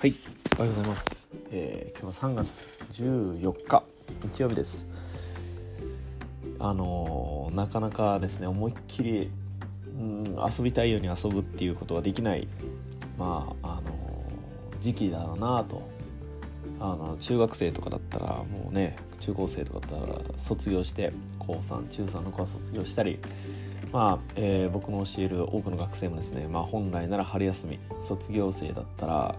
はい、おはようございます。えー今日は3月14日日曜日です。あのーなかなかですね思いっきり、うん、遊びたいように遊ぶっていうことができないまああのー時期だろうなと。あの中学生とかだったらもうね中高生とかだったら卒業して高3中3の子は卒業したりまあ、えー僕の教える多くの学生もですね、まあ、本来なら春休み卒業生だったら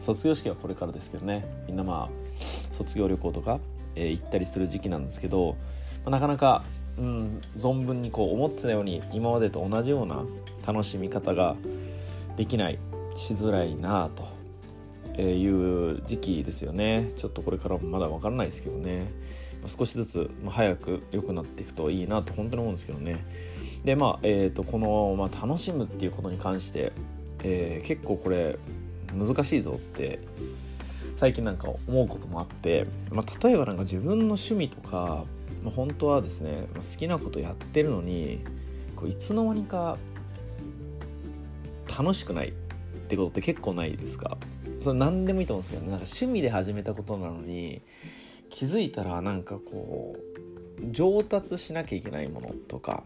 卒業式はこれからですけどね。みんなまあ卒業旅行とか、えー行ったりする時期なんですけど、まあなかなか、うん、存分にこう思ってたように今までと同じような楽しみ方ができないしづらいなとえーいう時期ですよね。ちょっとこれからもまだ分からないですけどね、少しずつ、早く良くなっていくといいなと本当に思うんですけどね。でまあ、えー、とこの、まあ、楽しむっていうことに関して、えー結構これ難しいぞって最近なんか思うこともあって、まあ、例えばなんか自分の趣味とか、まあ、本当はですね、好きなことやってるのにこういつの間にか楽しくないってことって結構ないですか？それ何でもいいと思うんですけど、ね、なんか趣味で始めたことなのに気づいたらなんかこう上達しなきゃいけないものとか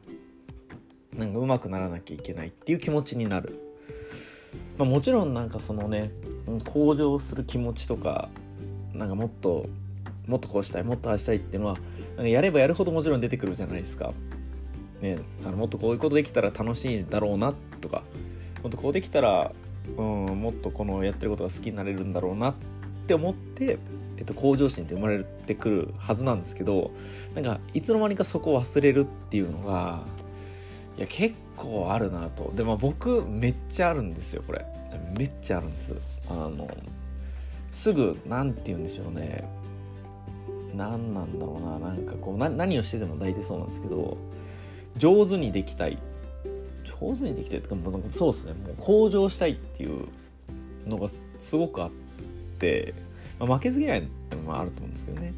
なんか上手くならなきゃいけないっていう気持ちになる、まあ、もちろんなんかそのね向上する気持ちとかなんかもっともっとこうしたいもっとああしたいっていうのはなんかやればやるほどもちろん出てくるじゃないですか。ね、あのもっとこういうことできたら楽しいだろうなとかもっとこうできたら、うん、もっとこのやってることが好きになれるんだろうなって思って、えっと、向上心って生まれてくるはずなんですけどなんかいつの間にかそこを忘れるっていうのがいや結構あるなと。でも僕めっちゃあるんですよこれ。めっちゃあるんです。あのすぐなんて言うんでしょうね。何なんだろうな。なんかこう何をしてても大体そうなんですけど上手にできたい。上手にできたいとかもうなんかそうですね。もう向上したいっていうのがすごくあって、まあ負けず嫌いってのもあると思うんですけどね。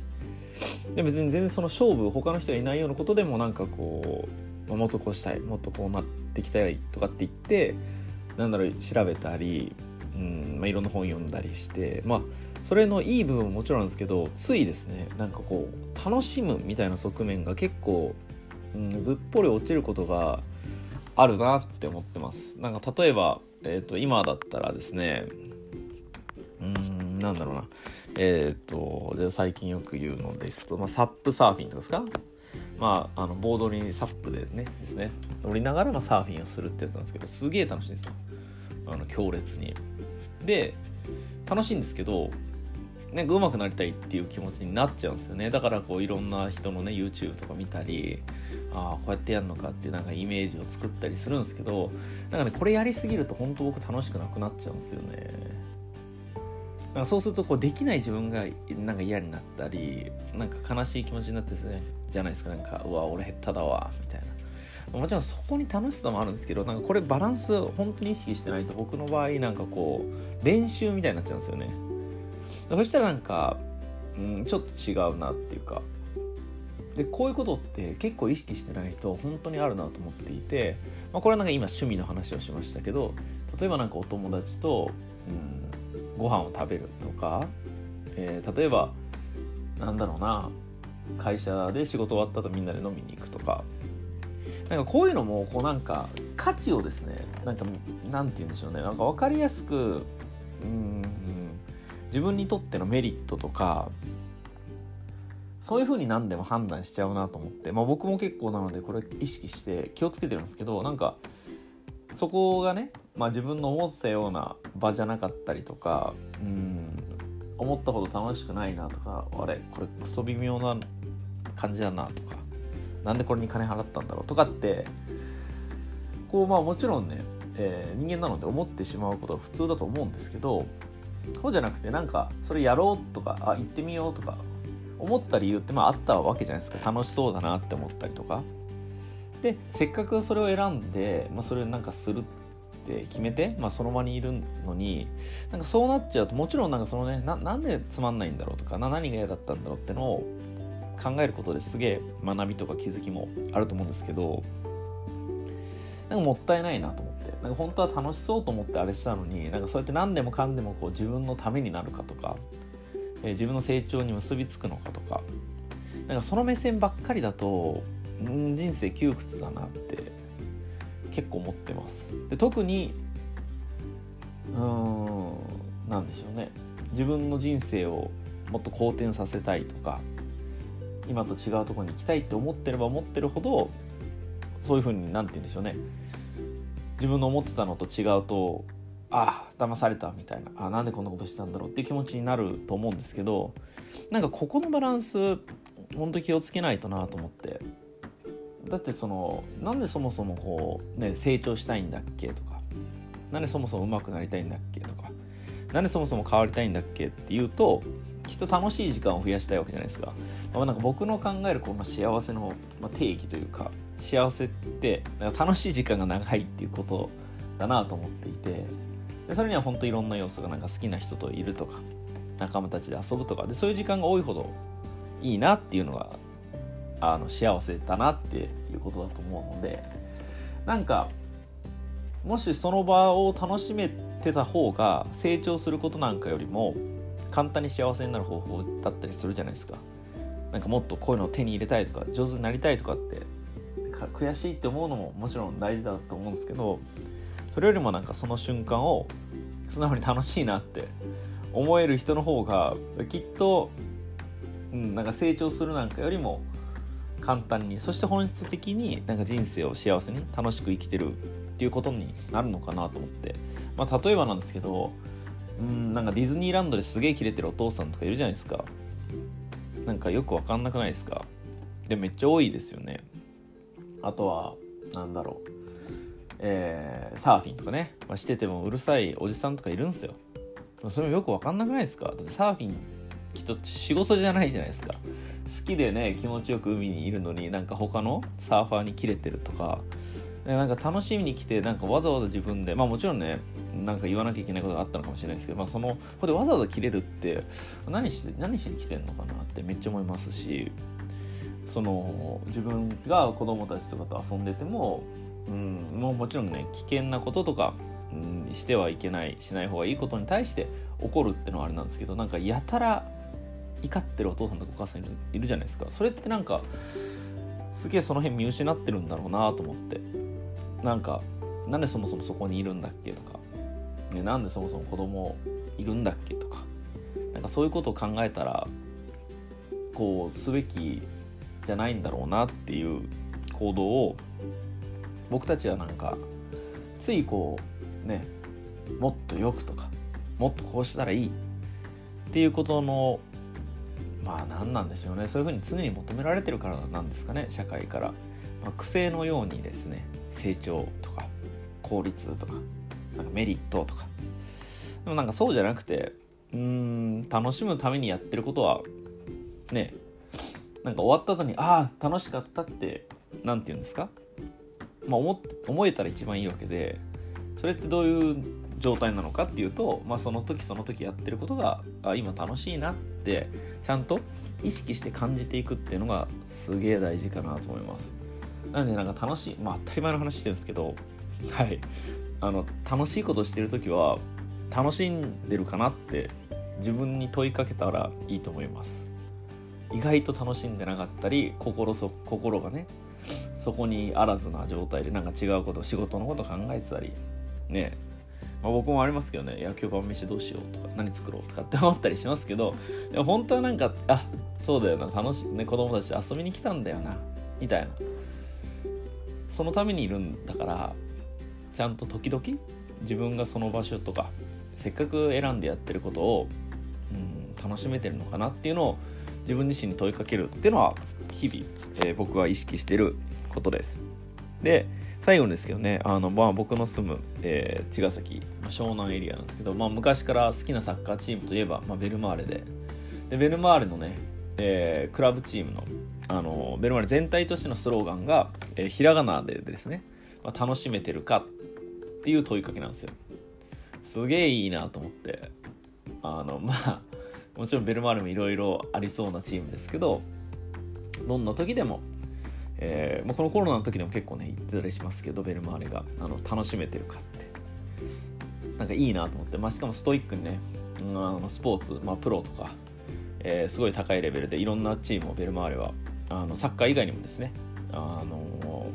で別に全然その勝負他の人がいないようなことでもなんかこう、まあもっとこうしたいもっとこうなっていきたいとかって言ってなんだろう調べたり、うんまあ、いろんな本読んだりしてまあそれのいい部分ももちろんなんですけどついですねなんかこう楽しむみたいな側面が結構、うん、ずっぽり落ちることがあるなって思ってます。なんか例えば、えー、と今だったらですねうんなんだろうな。えっ、とじゃあ最近よく言うのですと、まあ、サップサーフィンとかですか？まあ、あのボードにサップでねですね。乗りながらまサーフィンをするってやつなんですけどすげえ楽しいんですよ。あの強烈に。で楽しいんですけどなんか上手くなりたいっていう気持ちになっちゃうんですよね。だからこういろんな人のね YouTube とか見たりああこうやってやるのかっていうなんかイメージを作ったりするんですけどなんかねこれやりすぎると本当僕楽しくなくなっちゃうんですよね。なんかそうするとこうできない自分がなんか嫌になったりなんか悲しい気持ちになってですねじゃないですか。なんかうわ俺下手だわみたいな。もちろんそこに楽しさもあるんですけどなんかこれバランス本当に意識してないと僕の場合なんかこう練習みたいになっちゃうんですよね。そしたらなんか、うん、ちょっと違うなっていうか。でこういうことって結構意識してない人本当にあるなと思っていて、まあ、これはなんか今趣味の話をしましたけど例えばなんかお友達と、うん、ご飯を食べるとか、えー例えばなんだろうな会社で仕事終わった後みんなで飲みに行くとか。なんかこういうのもこうなんか価値をですねなんかなんて言うんでしょうね。なんか分かりやすくうん自分にとってのメリットとかそういうふうに何でも判断しちゃうなと思って、まあ、僕も結構なのでこれ意識して気をつけてるんですけどなんかそこがね、まあ、自分の思ったような場じゃなかったりとかうん思ったほど楽しくないなとかあれこれクソ微妙な感じだなとかなんでこれに金払ったんだろうとかってこうまあもちろんね、えー人間なので思ってしまうことは普通だと思うんですけどそうじゃなくてなんかそれやろうとかあ行ってみようとか思った理由ってまああったわけじゃないですか。楽しそうだなって思ったりとか。でせっかくそれを選んで、まあ、それなんかするって決めて、まあ、その場にいるのになんかそうなっちゃうともちろんなんかそのねななんでつまんないんだろうとかな何が嫌だったんだろうってのを考えることですげえ学びとか気づきもあると思うんですけどなんかもったいないなと思ってなんか本当は楽しそうと思ってあれしたのになんかそうやって何でもかんでもこう自分のためになるかとか、えー、自分の成長に結びつくのかとかなんかその目線ばっかりだと人生窮屈だなって結構思ってます。で特にうーんなんでしょうね。自分の人生をもっと好転させたいとか今と違うとこに行きたいって思ってれば思ってるほどそういうふうに何て言うんでしょうね。自分の思ってたのと違うとああ騙されたみたいなあなんでこんなことしたんだろうっていう気持ちになると思うんですけどなんかここのバランス本当気をつけないとなと思って。だってそのなんでそもそもこう、ね、成長したいんだっけとかなんでそもそも上手くなりたいんだっけとかなんでそもそも変わりたいんだっけっていうときっと楽しい時間を増やしたいわけじゃないですか,、まあ、なんか僕の考えるこの幸せの定義というか幸せって楽しい時間が長いっていうことだなと思っていてでそれには本当いろんな要素がなんか好きな人といるとか仲間たちで遊ぶとかでそういう時間が多いほどいいなっていうのがあの幸せだなっていうことだと思うのでなんかもしその場を楽しめてた方が成長することなんかよりも簡単に幸せになる方法だったりするじゃないですか。なんかもっとこういうのを手に入れたいとか上手になりたいとかって悔しいって思うのももちろん大事だと思うんですけどそれよりもなんかその瞬間を素直に楽しいなって思える人の方がきっと、うん、なんか成長するなんかよりも簡単にそして本質的になんか人生を幸せに楽しく生きてるっていうことになるのかなと思って、まあ、例えばなんですけどうんなんかディズニーランドですげえキレてるお父さんとかいるじゃないですか。なんかよくわかんなくないですか？でめっちゃ多いですよね。あとはなんだろう。えー、サーフィンとかね、まあ、しててもうるさいおじさんとかいるんですよ。それもよくわかんなくないですか？だってサーフィンきっと仕事じゃないじゃないですか。好きでね気持ちよく海にいるのになんか他のサーファーにキレてるとか。なんか楽しみに来てなんかわざわざ自分でまあもちろんねなんか言わなきゃいけないことがあったのかもしれないですけど、まあ、そのここでわざわざ切れるって何して何しに来てんのかなってめっちゃ思いますしその自分が子供たちとかと遊んでても、うん、もうもちろんね危険なこととか、うん、してはいけないしない方がいいことに対して怒るってのはあれなんですけどなんかやたら怒ってるお父さんとかお母さんいるじゃないですか。それってなんかすげえその辺見失ってるんだろうなと思って。なんかなんでそもそもそこにいるんだっけとか、ね、なんでそもそも子供いるんだっけとか。なんかそういうことを考えたらこうすべきじゃないんだろうなっていう行動を僕たちはなんかついこうねもっとよくとかもっとこうしたらいいっていうことのまあ何なんでしょうね。そういうふうに常に求められてるからなんですかね。社会から、まあ、癖のようにですね。成長とか効率とかなんかメリットとか。でもなんかそうじゃなくてうん楽しむためにやってることはねなんか終わった後にああ楽しかったって何て言うんですか？まあ思思えたら一番いいわけでそれってどういう状態なのかっていうと、まあ、その時その時やってることがあ今楽しいなってちゃんと意識して感じていくっていうのがすげえ大事かなと思います。なのでなんか楽しいまあ当たり前の話してるんですけどはい。あの楽しいことしてる時は楽しんでるかなって自分に問いかけたらいいと思います。意外と楽しんでなかったり心そ心がねそこにあらずな状態でなんか違うこと仕事のこと考えてたりねまあ、僕もありますけどね、いや、今日晩飯どうしようとか、何作ろうとかって思ったりしますけど、でも本当はなんか、あそうだよな、楽しい、ね、子供たち遊びに来たんだよな、みたいな。そのためにいるんだから、ちゃんと時々、自分がその場所とか、せっかく選んでやってることを、うん、楽しめてるのかなっていうのを自分自身に問いかけるっていうのは、日々、えー、僕は意識してることです。で、最後ですけどねあの、まあ、僕の住む、えー、茅ヶ崎、まあ、湘南エリアなんですけど、まあ、昔から好きなサッカーチームといえば、まあ、ベルマーレで。でベルマーレのね、えー、クラブチームのあのベルマーレ全体としてのスローガンが、えー、ひらがなでですね、まあ、楽しめてるかっていう問いかけなんですよ。すげえいいなと思って。あのまあもちろんベルマーレもいろいろありそうなチームですけどどんな時でもえー、このコロナの時でも結構ね言ってたりしますけどベルマーレがあの楽しめてるかって。なんかいいなと思って、まあ、しかもストイックにね、うん、あのスポーツ、まあ、プロとか、えー、すごい高いレベルでいろんなチームをベルマーレはあのサッカー以外にもですねあの、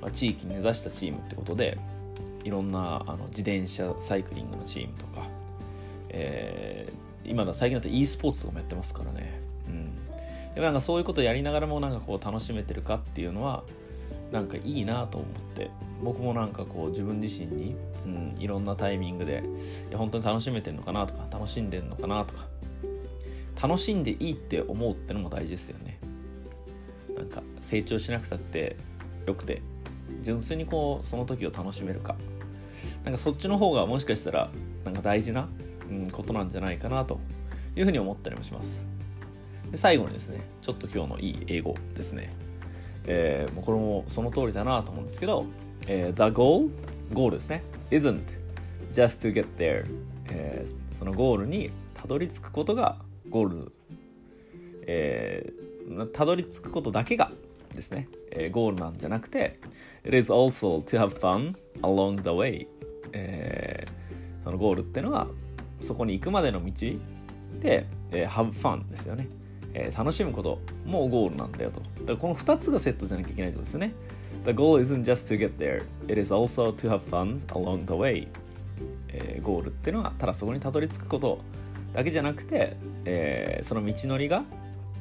まあ、地域に根ざしたチームってことでいろんなあの自転車サイクリングのチームとか、えー、今だ最近だと e スポーツとかもやってますからね、でもなんかそういうことやりながらもなんかこう楽しめてるかっていうのはなんかいいなと思って。僕もなんかこう自分自身に、うん、いろんなタイミングでいや本当に楽しめてるのかなとか楽しんでるのかなとか楽しんでいいって思うってのも大事ですよね。なんか成長しなくたってよくて純粋にこうその時を楽しめるか。なんかそっちの方がもしかしたらなんか大事な、うん、ことなんじゃないかなというふうに思ったりもします。で最後にですねちょっと今日のいい英語ですね。えー、もうこれもその通りだなと思うんですけど、えー、The goal ゴールですね。isn't just to get there、えー、そのゴールにたどり着くことがゴール、えー、たどり着くことだけがですね、えー、ゴールなんじゃなくて It is also to have fun along the way、えー、そのゴールっていうのはそこに行くまでの道で、えー、have fun ですよね。えー、楽しむこともゴールなんだよと。だからこの2つがセットじゃなきゃいけないってことですね。The goal isn't just to get there, it is also to have fun along the way. えー、ゴールっていうのはただそこにたどり着くことだけじゃなくて、えー、その道のりが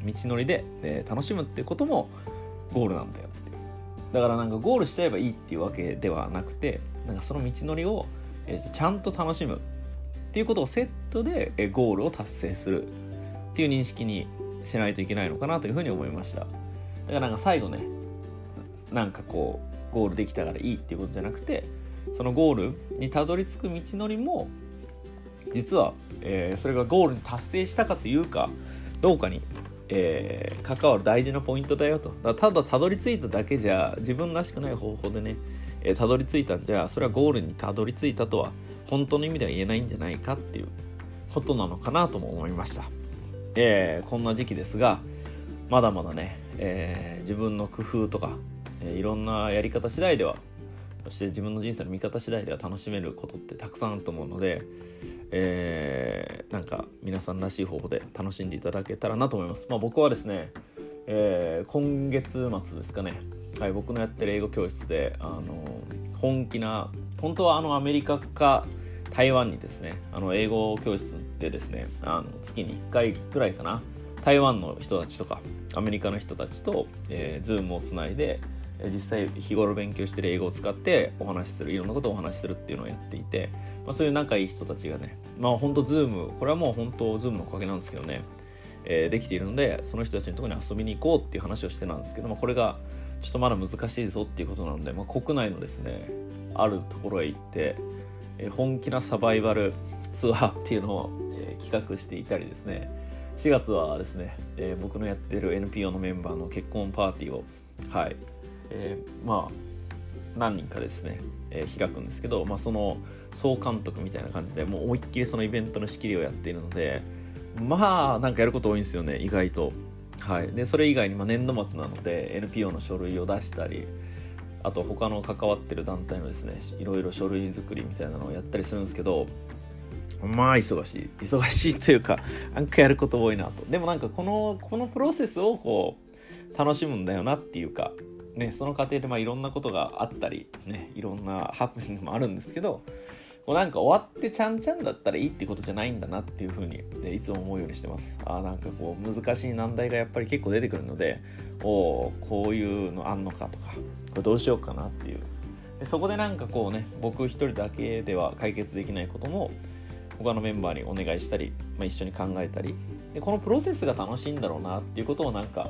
道のりで、えー、楽しむってこともゴールなんだよって。だからなんかゴールしちゃえばいいっていうわけではなくて、なんかその道のりを、えー、ちゃんと楽しむっていうことをセットで、えー、ゴールを達成するっていう認識にしないといけないのかなというふうに思いましただからなんか最後ねなんかこうゴールできたからいいっていうことじゃなくてそのゴールにたどり着く道のりも実は、えー、それがゴールに達成したかというかどうかに、えー、関わる大事なポイントだよとただたどり着いただけじゃ自分らしくない方法でね、えー、たどり着いたんじゃそれはゴールにたどり着いたとは本当の意味では言えないんじゃないかっていうことなのかなとも思いました。えー、こんな時期ですがまだまだね、えー、自分の工夫とか、えー、いろんなやり方次第ではそして自分の人生の見方次第では楽しめることってたくさんあると思うので、えー、なんか皆さんらしい方法で楽しんでいただけたらなと思います。まあ、僕はですね、えー、今月末ですかね、はい、僕のやってる英語教室で、あの本気な本当はあのアメリカか台湾にですねあの英語教室でですねあの月に1回くらいかな台湾の人たちとかアメリカの人たちと、えー、 Zoomをつないで実際日頃勉強してる英語を使ってお話しするいろんなことをお話しするっていうのをやっていて、まあ、そういう仲いい人たちがねまあ本当 Zoomこれはもう本当 Zoomのおかげなんですけどね、えー、できているのでその人たちのところに遊びに行こうっていう話をしてたんですけどもこれがちょっとまだ難しいぞっていうことなので、まあ、国内のですねあるところへ行ってえ本気なサバイバルツアーっていうのを、え企画していたりですね4月はですね、え僕のやってる NPO のメンバーの結婚パーティーをはい、えー、まあ何人かですね、え、開くんですけど、まあ、その総監督みたいな感じでもう思いっきりそのイベントの仕切りをやっているのでまあなんかやること多いんですよね意外と。はい、でそれ以外にまあ年度末なので NPO の書類を出したりあと他の関わってる団体のですねいろいろ書類作りみたいなのをやったりするんですけどまあ忙しい。忙しいというか なんかやること多いなと。でもなんかこのこのプロセスをこう楽しむんだよなっていうかねその過程でまあいろんなことがあったりねいろんなハプニングもあるんですけどこうなんか終わってちゃんちゃんだったらいいってことじゃないんだなっていうふうにでいつも思うようにしてます。あなんかこう難しい難題がやっぱり結構出てくるのでおおこういうのあんのかとかこれどうしようかなっていう。でそこでなんかこうね僕一人だけでは解決できないことも他のメンバーにお願いしたり、まあ、一緒に考えたりでこのプロセスが楽しいんだろうなっていうことをなんか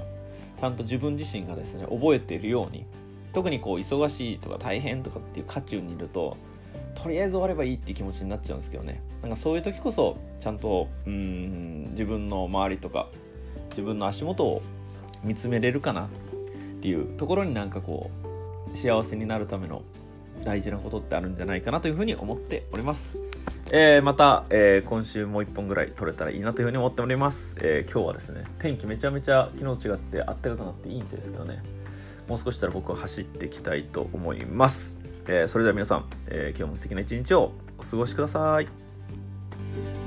ちゃんと自分自身がですね覚えているように特にこう忙しいとか大変とかっていう渦中にいるととりあえず終わればいいっていう気持ちになっちゃうんですけどねなんかそういう時こそちゃんとうん自分の周りとか自分の足元を見つめれるかなっていうところになんかこう幸せになるための大事なことってあるんじゃないかなというふうに思っております。えー、また、えー、今週もう一本ぐらい撮れたらいいなというふうに思っております。えー、今日はですね、天気めちゃめちゃ昨日違ってあったかくなっていいんですけどね、もう少ししたら僕は走っていきたいと思います。えー、それでは皆さん、えー、今日も素敵な一日をお過ごしください。